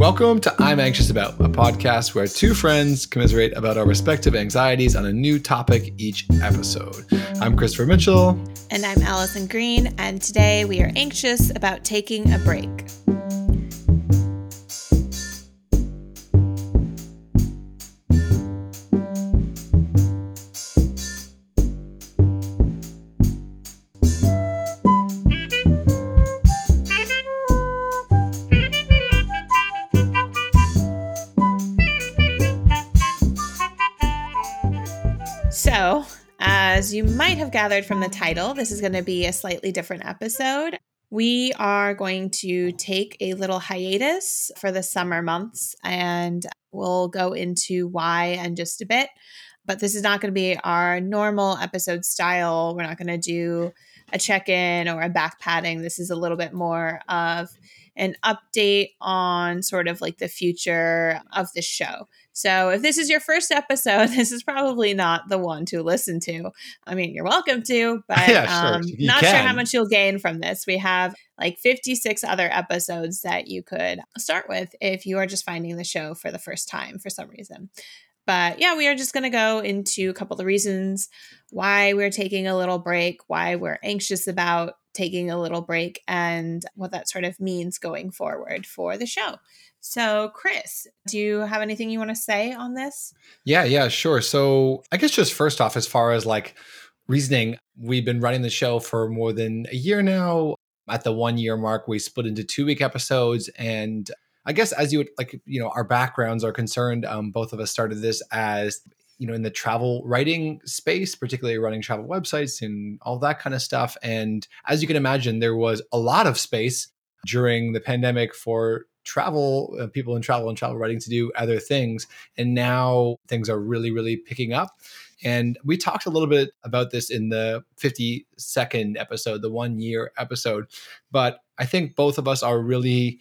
Welcome to I'm Anxious About, a podcast where two friends commiserate about our respective anxieties on a new topic each episode. I'm Christopher Mitchell. And I'm Allison Green, and today we are anxious about taking a break. Have gathered from the title, this is going to be a slightly different episode. We are going to take a little hiatus for the summer months and we'll go into why in just a bit. But this is not going to be our normal episode style. We're not going to do a check in or a back padding. This is a little bit more of an update on sort of like the future of the show. So if this is your first episode, this is probably not the one to listen to. I mean, you're welcome to, but yeah, sure. um, not can. sure how much you'll gain from this. We have like 56 other episodes that you could start with if you are just finding the show for the first time for some reason. But yeah, we are just going to go into a couple of reasons why we're taking a little break, why we're anxious about taking a little break, and what that sort of means going forward for the show. So, Chris, do you have anything you want to say on this? Yeah, yeah, sure. So, I guess just first off, as far as like reasoning, we've been running the show for more than a year now. At the one year mark, we split into two week episodes. And I guess as you would like, you know, our backgrounds are concerned, um, both of us started this as you know in the travel writing space particularly running travel websites and all that kind of stuff. And as you can imagine there was a lot of space during the pandemic for travel uh, people in travel and travel writing to do other things. And now things are really really picking up. And we talked a little bit about this in the 52nd episode the one year episode. But i think both of us are really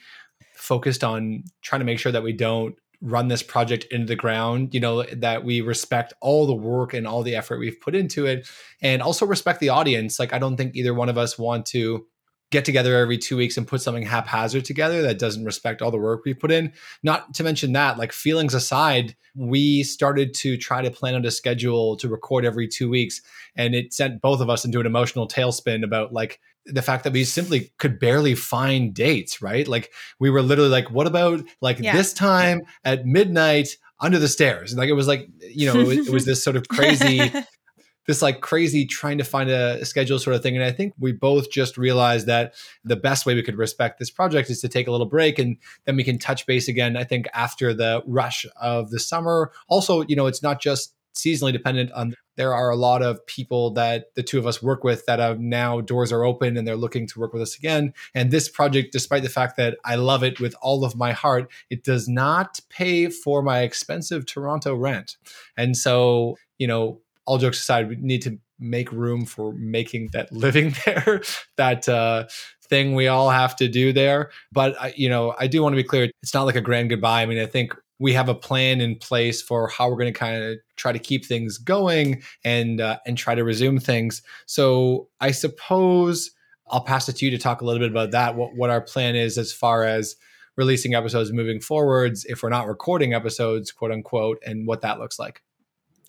focused on trying to make sure that we don't run this project into the ground you know that we respect all the work and all the effort we've put into it and also respect the audience. Like i don't think either one of us want to get together every two weeks and put something haphazard together that doesn't respect all the work we've put in. Not to mention that, like feelings aside, we started to try to plan out a schedule to record every two weeks. And it sent both of us into an emotional tailspin about like the fact that we simply could barely find dates, right? Like we were literally like, what about like yeah. this time at midnight under the stairs? Like it was like, you know, it, it was this sort of crazy this like crazy trying to find a schedule sort of thing. And I think we both just realized that the best way we could respect this project is to take a little break and then we can touch base again, I think, after the rush of the summer. Also, you know, it's not just seasonally dependent on there are a lot of people that the two of us work with that have now doors are open and they're looking to work with us again and this project despite the fact that i love it with all of my heart it does not pay for my expensive toronto rent and so you know all jokes aside, we need to make room for making that living there, that uh, thing we all have to do there. But I, you know, I do want to be clear. It's not like a grand goodbye. I mean, I think we have a plan in place for how we're going to kind of try to keep things going and uh, and try to resume things. So I suppose I'll pass it to you to talk a little bit about that. What what our plan is as far as releasing episodes moving forwards, if we're not recording episodes, quote unquote, and what that looks like.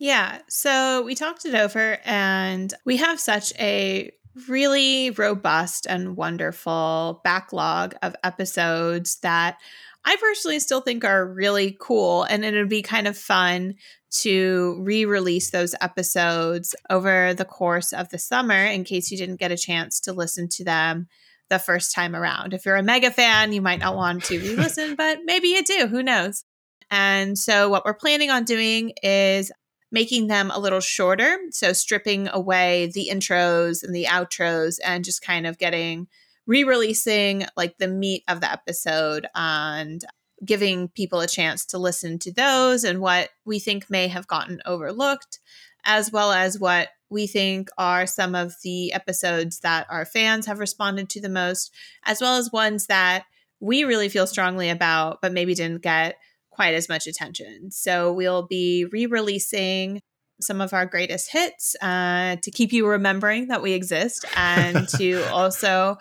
Yeah. So we talked it over, and we have such a really robust and wonderful backlog of episodes that I personally still think are really cool. And it would be kind of fun to re release those episodes over the course of the summer in case you didn't get a chance to listen to them the first time around. If you're a mega fan, you might not want to re listen, but maybe you do. Who knows? And so, what we're planning on doing is making them a little shorter. So stripping away the intros and the outros and just kind of getting re releasing like the meat of the episode and giving people a chance to listen to those and what we think may have gotten overlooked, as well as what we think are some of the episodes that our fans have responded to the most, as well as ones that we really feel strongly about, but maybe didn't get quite as much attention. So we'll be re releasing some of our greatest hits uh, to keep you remembering that we exist and to also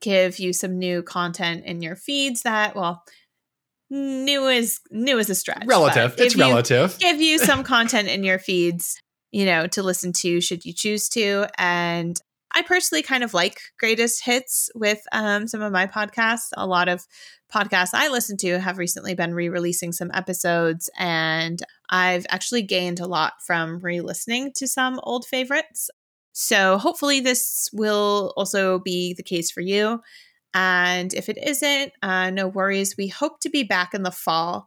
give you some new content in your feeds that, well, new is new is a stretch. Relative. It's you, relative. Give you some content in your feeds, you know, to listen to should you choose to. And I personally kind of like greatest hits with um, some of my podcasts. A lot of podcasts I listen to have recently been re releasing some episodes, and I've actually gained a lot from re listening to some old favorites. So hopefully, this will also be the case for you. And if it isn't, uh, no worries. We hope to be back in the fall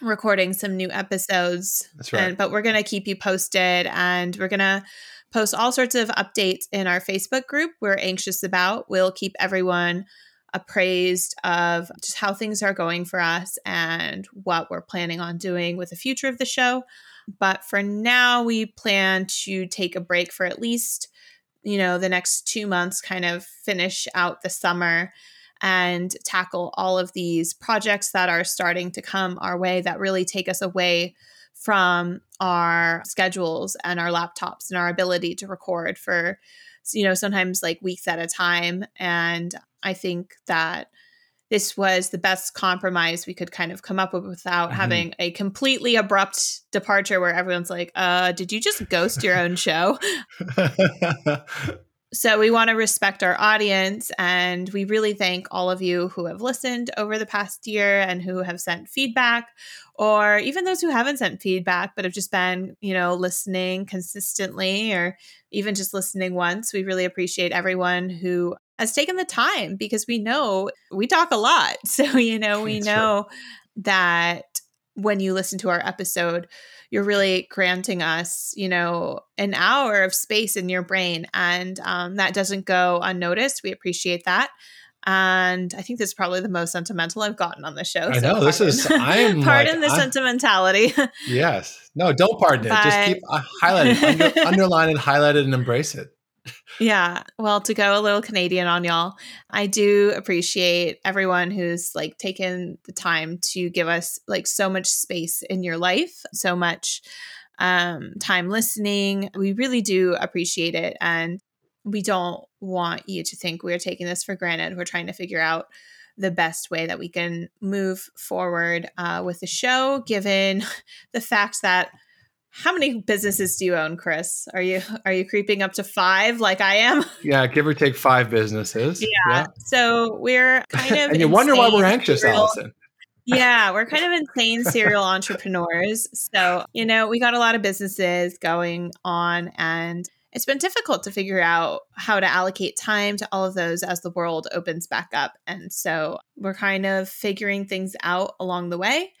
recording some new episodes. That's right. And, but we're going to keep you posted and we're going to post all sorts of updates in our Facebook group we're anxious about. We'll keep everyone appraised of just how things are going for us and what we're planning on doing with the future of the show. But for now, we plan to take a break for at least you know, the next two months, kind of finish out the summer and tackle all of these projects that are starting to come our way that really take us away from our schedules and our laptops and our ability to record for, you know, sometimes like weeks at a time. And I think that this was the best compromise we could kind of come up with without mm-hmm. having a completely abrupt departure where everyone's like, uh, did you just ghost your own show? so we want to respect our audience and we really thank all of you who have listened over the past year and who have sent feedback or even those who haven't sent feedback but have just been you know listening consistently or even just listening once we really appreciate everyone who has taken the time because we know we talk a lot. So, you know, we That's know that when you listen to our episode, you're really granting us, you know, an hour of space in your brain. And um, that doesn't go unnoticed. We appreciate that. And I think this is probably the most sentimental I've gotten on the show. I know this is. I'm pardon like, the I'm, sentimentality. yes, no, don't pardon it. Just keep uh, highlighting, under, underline it, highlight it, and embrace it yeah. Well, to go a little Canadian on y'all, I do appreciate everyone who's like taken the time to give us like so much space in your life, so much um, time listening. We really do appreciate it. And we don't want you to think we're taking this for granted. We're trying to figure out the best way that we can move forward uh, with the show, given the fact that how many businesses do you own, Chris? Are you are you creeping up to five like I am? Yeah, give or take five businesses. Yeah. yeah. So we're kind of and you wonder why we're anxious, serial, Allison. yeah, we're kind of insane serial entrepreneurs. So, you know, we got a lot of businesses going on and it's been difficult to figure out how to allocate time to all of those as the world opens back up. And so we're kind of figuring things out along the way.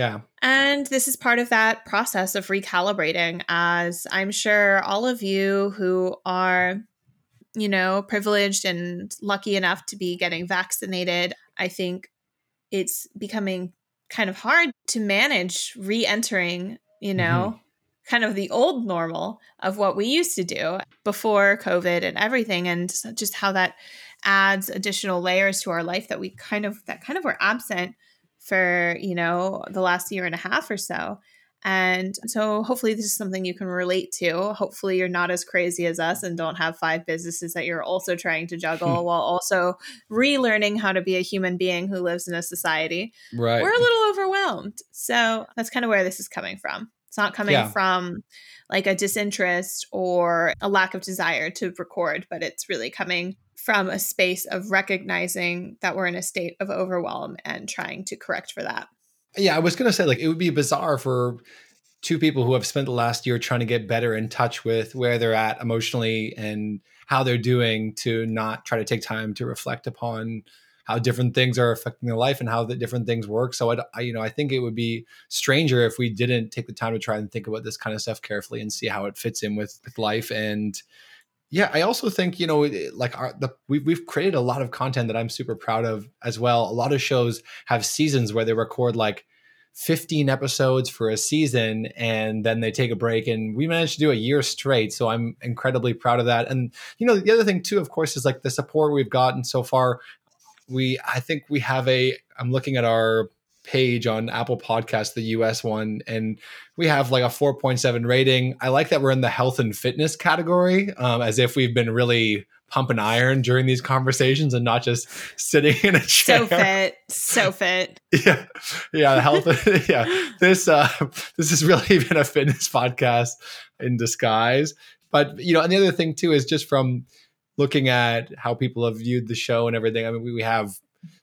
Yeah. And this is part of that process of recalibrating, as I'm sure all of you who are, you know, privileged and lucky enough to be getting vaccinated, I think it's becoming kind of hard to manage re entering, you know. Mm-hmm. Kind of the old normal of what we used to do before COVID and everything, and just how that adds additional layers to our life that we kind of that kind of were absent for, you know, the last year and a half or so. And so hopefully this is something you can relate to. Hopefully you're not as crazy as us and don't have five businesses that you're also trying to juggle while also relearning how to be a human being who lives in a society. Right. We're a little overwhelmed. So that's kind of where this is coming from. It's not coming yeah. from like a disinterest or a lack of desire to record, but it's really coming from a space of recognizing that we're in a state of overwhelm and trying to correct for that. Yeah, I was going to say, like, it would be bizarre for two people who have spent the last year trying to get better in touch with where they're at emotionally and how they're doing to not try to take time to reflect upon how different things are affecting their life and how the different things work. So I, I, you know, I think it would be stranger if we didn't take the time to try and think about this kind of stuff carefully and see how it fits in with, with life and yeah, I also think you know, like our the we've we've created a lot of content that I'm super proud of as well. A lot of shows have seasons where they record like 15 episodes for a season and then they take a break and we managed to do a year straight so i'm incredibly proud of that and you know the other thing too of course is like the support we've gotten so far we i think we have a i'm looking at our page on Apple Podcast, the US one, and we have like a 4.7 rating. I like that we're in the health and fitness category, um, as if we've been really pumping iron during these conversations and not just sitting in a chair. So fit, so fit. Yeah, yeah, health. yeah, this uh, this has really been a fitness podcast in disguise. But you know, and the other thing too is just from looking at how people have viewed the show and everything. I mean, we, we have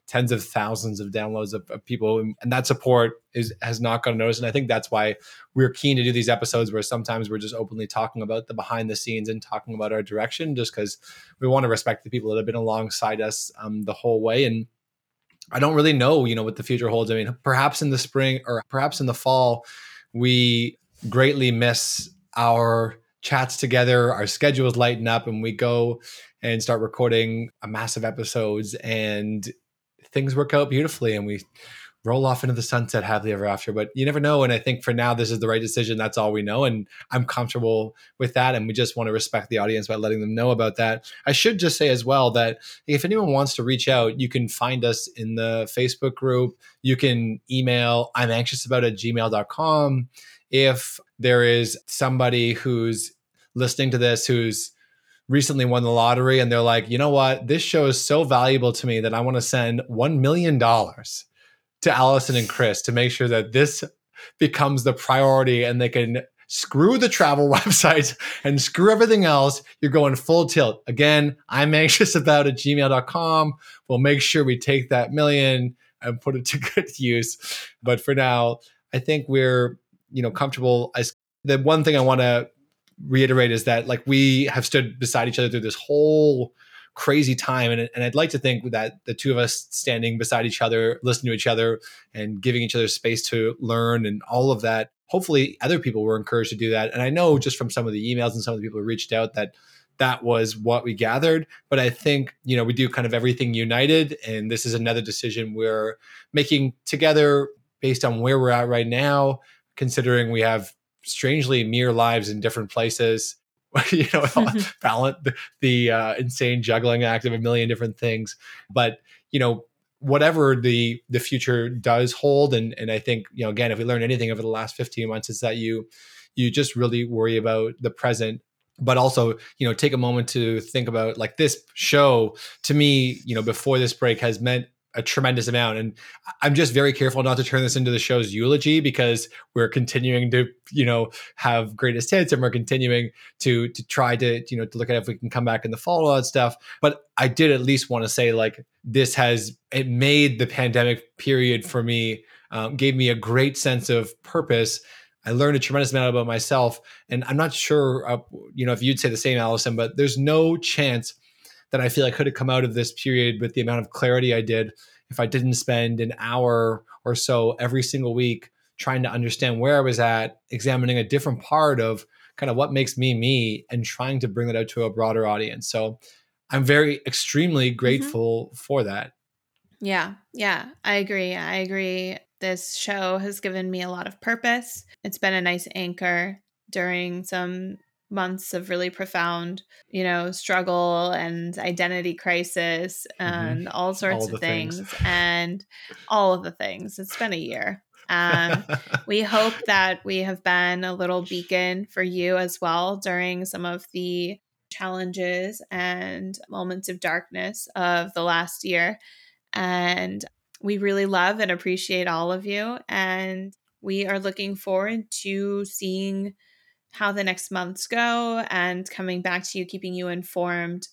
tens of thousands of downloads of, of people and, that support is has not gone noticed and i think that's why we're keen to do these episodes where sometimes we're just openly talking about the behind the scenes and talking about our direction just because we want to respect the people that have been alongside us um, the whole way and i don't really know you know what the future holds. I mean perhaps in the spring or perhaps in the fall we greatly miss our chats together our schedules lighten up and we go and start recording a massive episodes and things work out beautifully and we roll off into the sunset happily ever after. But you never know. And I think for now, this is the right decision. That's all we know. And I'm comfortable with that. And we just want to respect the audience by letting them know about that. I should just say as well that if anyone wants to reach out, you can find us in the Facebook group. You can email I'm anxious about at gmail.com. If there is somebody who's listening to this who's recently won the lottery and they're like, you know what? This show is so valuable to me that I want to send $1 million to Allison and Chris to make sure that this becomes the priority and they can screw the travel websites and screw everything else. You're going full tilt. Again, I'm anxious about at gmail.com. We'll make sure we take that million and put it to good use. But for now, I think we're, you know, comfortable. As the one thing I want to reiterate is that like we have stood beside each other through this whole crazy time and, and i'd like to think that the two of us standing beside each other listening to each other and giving each other space to learn and all of that hopefully other people were encouraged to do that. And i know just from some of the emails and some of the people who reached out that that was what we gathered but i think you know we do kind of everything united and this is another decision we're making together based on where we're at right now considering we have strangely mere lives in different places. You know balance the, the uh, insane juggling act of a million different things. But you know whatever the the future does hold and and i think you know again if we learn anything over the last 15 months is that you you just really worry about the present. But also you know take a moment to think about like this show to me you know before this break has meant a tremendous amount. And I'm just very careful not to turn this into the show's eulogy because we're continuing to, you know, have greatest hits and we're continuing to to try to, you know, to look at if we can come back in the fall and stuff. But I did at least want to say like this has it made the pandemic period for me, um, gave me a great sense of purpose. I learned a tremendous amount about myself, and I'm not sure, uh, you know, if you'd say the same, Allison. But there's no chance that I feel I could have come out of this period with the amount of clarity I did if I didn't spend an hour or so every single week trying to understand where I was at, examining a different part of kind of what makes me me and trying to bring that out to a broader audience. So I'm very extremely mm-hmm. grateful mm-hmm. for that. Yeah. Yeah, I agree. I agree. This show has given me a lot of purpose. It's been a nice anchor during some months of really profound, you know, struggle and identity crisis mm-hmm. and mm-hmm. all sorts all of things. things. and all of the things. It's been a year. Um, we hope that we have been a little beacon for you as well during some of the challenges and moments of darkness of the last year. And we really love and appreciate all of you. And we are looking forward to seeing how the next months go and coming back to you, keeping you informed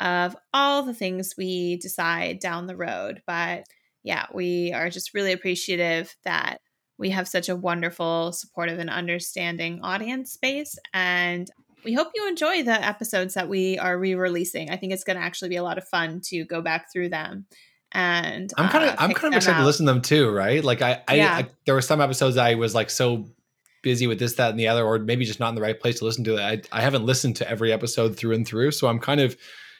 of all the things we decide down the road. But yeah, we are just really appreciative that we have such a wonderful, supportive, and understanding audience space. And we hope you enjoy the episodes that we are re releasing. I think it's going to actually be a lot of fun to go back through them. And I'm kind of uh, I'm kind of excited out. to listen to them too, right? Like I, I, yeah. I, there were some episodes I was like so busy with this, that, and the other, or maybe just not in the right place to listen to it. I, I haven't listened to every episode through and through, so I'm kind of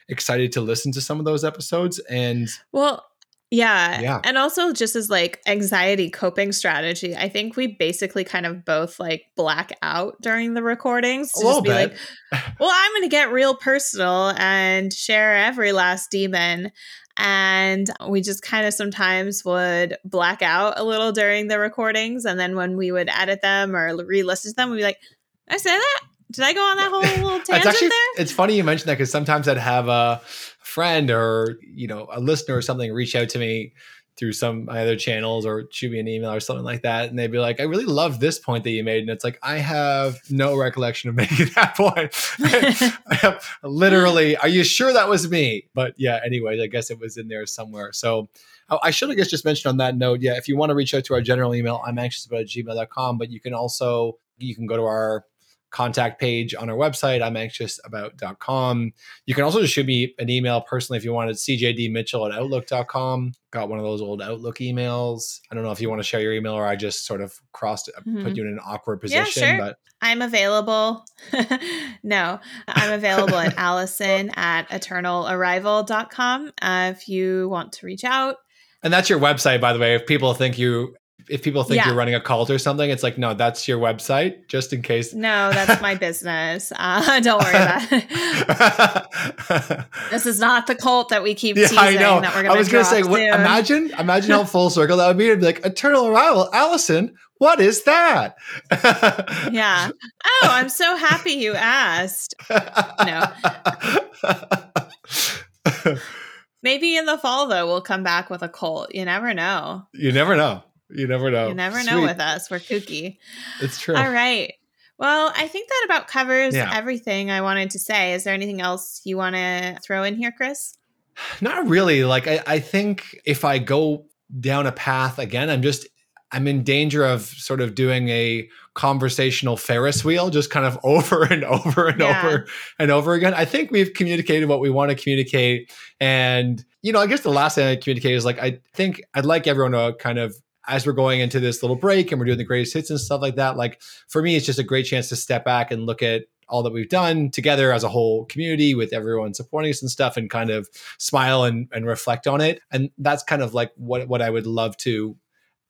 excited to listen to some of those episodes. And well, yeah. Yeah. And also just as like anxiety coping strategy, I think we basically kind of both like black out during the recordings to just be bit. like, well, I'm going to get real personal and share every last demon. And we just kind of sometimes would black out a little during the recordings. And then when we would edit them or re listen to them, we'd be like, I say that? Did I go on that whole little tangent it's actually there? it's funny you mentioned that because sometimes I'd have a friend or you know a listener or something reach out to me through some other channels or shoot me an email or something like that, and they'd be like, "I really love this point that you made," and it's like I have no recollection of making that point. Literally, are you sure that was me? But yeah, anyway, I guess it was in there somewhere. So I should have guess just mentioned on that note, yeah, if you want to reach out to our general email, I'm anxious about gmail.com, but you can also you can go to our contact page on our website, I'm anxious about.com. You can also just shoot me an email personally if you want at cjdmitchell at outlook.com. Got one of those old Outlook emails. I don't know if you want to share your email or I just sort of crossed, mm-hmm. put you in an awkward position. Yeah, sure. But I'm available. no, I'm available at Allison at eternalarrival.com uh, if you want to reach out. And that's your website, by the way. If people think you if people think yeah. you're running a cult or something, it's like, no, that's your website, just in case. No, that's my business. Uh, don't worry about it. this is not the cult that we keep yeah, teasing I know. that we're going to I was going to say, what, imagine, imagine how full circle that would be. It'd be like, Eternal Arrival, Allison, what is that? yeah. Oh, I'm so happy you asked. No. Maybe in the fall, though, we'll come back with a cult. You never know. You never know. You never know. You never Sweet. know with us. We're kooky. It's true. All right. Well, I think that about covers yeah. everything I wanted to say. Is there anything else you want to throw in here, Chris? Not really. Like I, I think if I go down a path again, I'm just I'm in danger of sort of doing a conversational Ferris wheel, just kind of over and over and yeah. over and over again. I think we've communicated what we want to communicate. And, you know, I guess the last thing I communicate is like, I think I'd like everyone to kind of as we're going into this little break and we're doing the greatest hits and stuff like that, like for me, it's just a great chance to step back and look at all that we've done together as a whole community with everyone supporting us and stuff and kind of smile and, and reflect on it. And that's kind of like what, what I would love to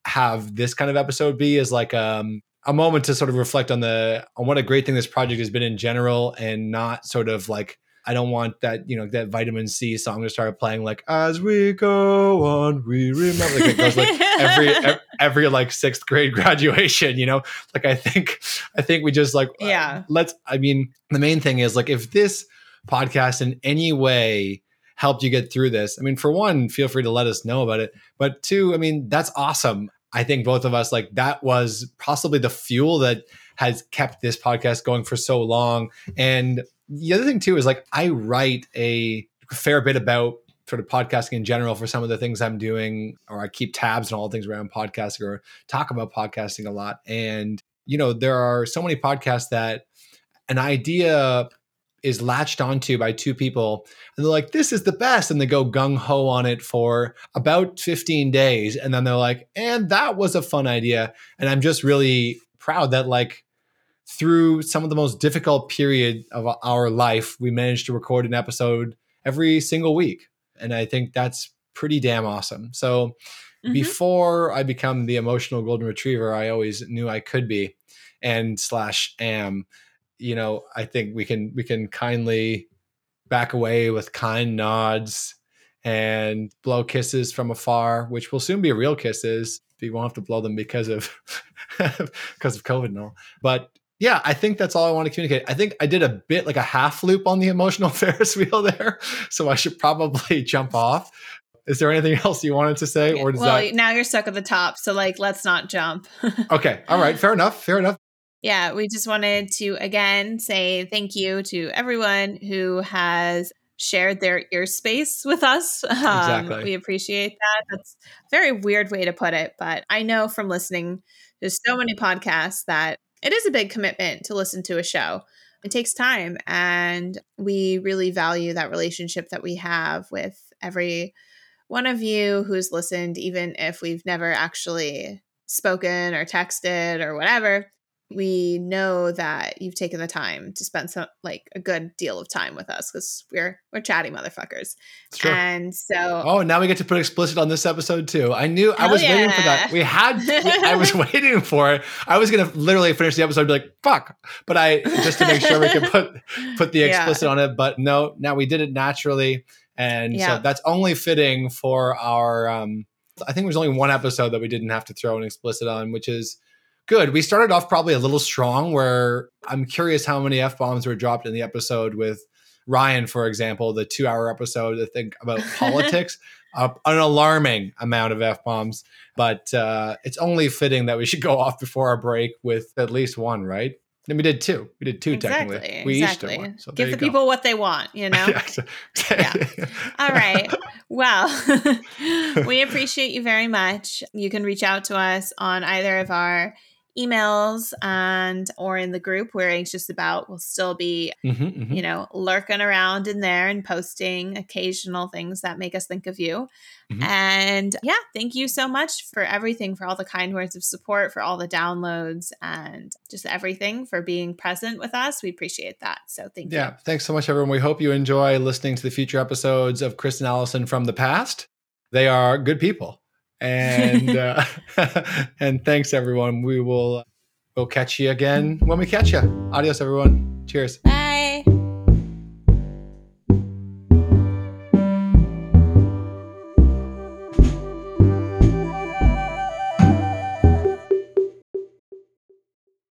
have this kind of episode be is like um, a moment to sort of reflect on the on what a great thing this project has been in general and not sort of like I don't want that, you know, that vitamin C song to start playing like as we go on, we remember like it goes like every, every, every like sixth grade graduation, you know? Like I think I think we just like yeah. Uh, let's I mean, the main thing is like if this podcast in any way helped you get through this, I mean, for one, feel free to let us know about it. But two, I mean, that's awesome. I think both of us like that was possibly the fuel that has kept this podcast going for so long. And the other thing too is like I write a fair bit about sort of podcasting in general for some of the things I'm doing, or I keep tabs on all things around podcasting or talk about podcasting a lot. And, you know, there are so many podcasts that an idea is latched onto by two people and they're like, this is the best. And they go gung ho on it for about 15 days. And then they're like, and that was a fun idea. And I'm just really proud that like through some of the most difficult period of our life, we managed to record an episode every single week. And I think that's pretty damn awesome. So mm-hmm. before I become the emotional golden retriever, I always knew I could be and slash am, you know, I think we can we can kindly back away with kind nods and blow kisses from afar, which will soon be real kisses. We won't have to blow them because of because of COVID and all. But yeah, I think that's all I want to communicate. I think I did a bit like a half loop on the emotional Ferris wheel there, so I should probably jump off. Is there anything else you wanted to say, or does well, that? now you're stuck at the top, so like, let's not jump. okay, all right, fair enough, fair enough. Yeah, we just wanted to again say thank you to everyone who has shared their ear space with us. Um, exactly. We appreciate that. That's a very weird way to put it, but I know from listening to so many podcasts that it is a big commitment to listen to a show. It takes time, and we really value that relationship that we have with every one of you who's listened, even if we've never actually spoken or texted or whatever we know that you've taken the time to spend some like a good deal of time with us because we're we're chatty motherfuckers. And so Oh, now we get to put explicit on this episode too. I knew I was yeah. waiting for that. We had I was waiting for it. I was gonna literally finish the episode be like, fuck. But I just to make sure we could put put the explicit yeah. on it. But no, now we did it naturally. And yeah. so that's only fitting for our um I think there's only one episode that we didn't have to throw an explicit on, which is good. We started off probably a little strong, where I'm curious how many f bombs were dropped in the episode with Ryan, for example, the two hour episode. I think about politics. Uh, an alarming amount of f bombs, but uh, it's only fitting that we should go off before our break with at least one, right? And we did two. We did two exactly, technically. We exactly. each did one. So Give the go. people what they want, you know? yeah. All right. Well, we appreciate you very much. You can reach out to us on either of our emails and or in the group we're anxious about we'll still be mm-hmm, mm-hmm. you know lurking around in there and posting occasional things that make us think of you Mhm. and yeah thank you so much for everything for all the kind words of support for all the downloads and just everything for being present with us we appreciate that so thank you Yeah. Thanks so much, everyone. We hope you enjoy listening to the future episodes of Chris and Allison from the past. They are good people. And uh, and thanks everyone. We will we'll catch you again when we catch you. Adios, everyone. Cheers. bye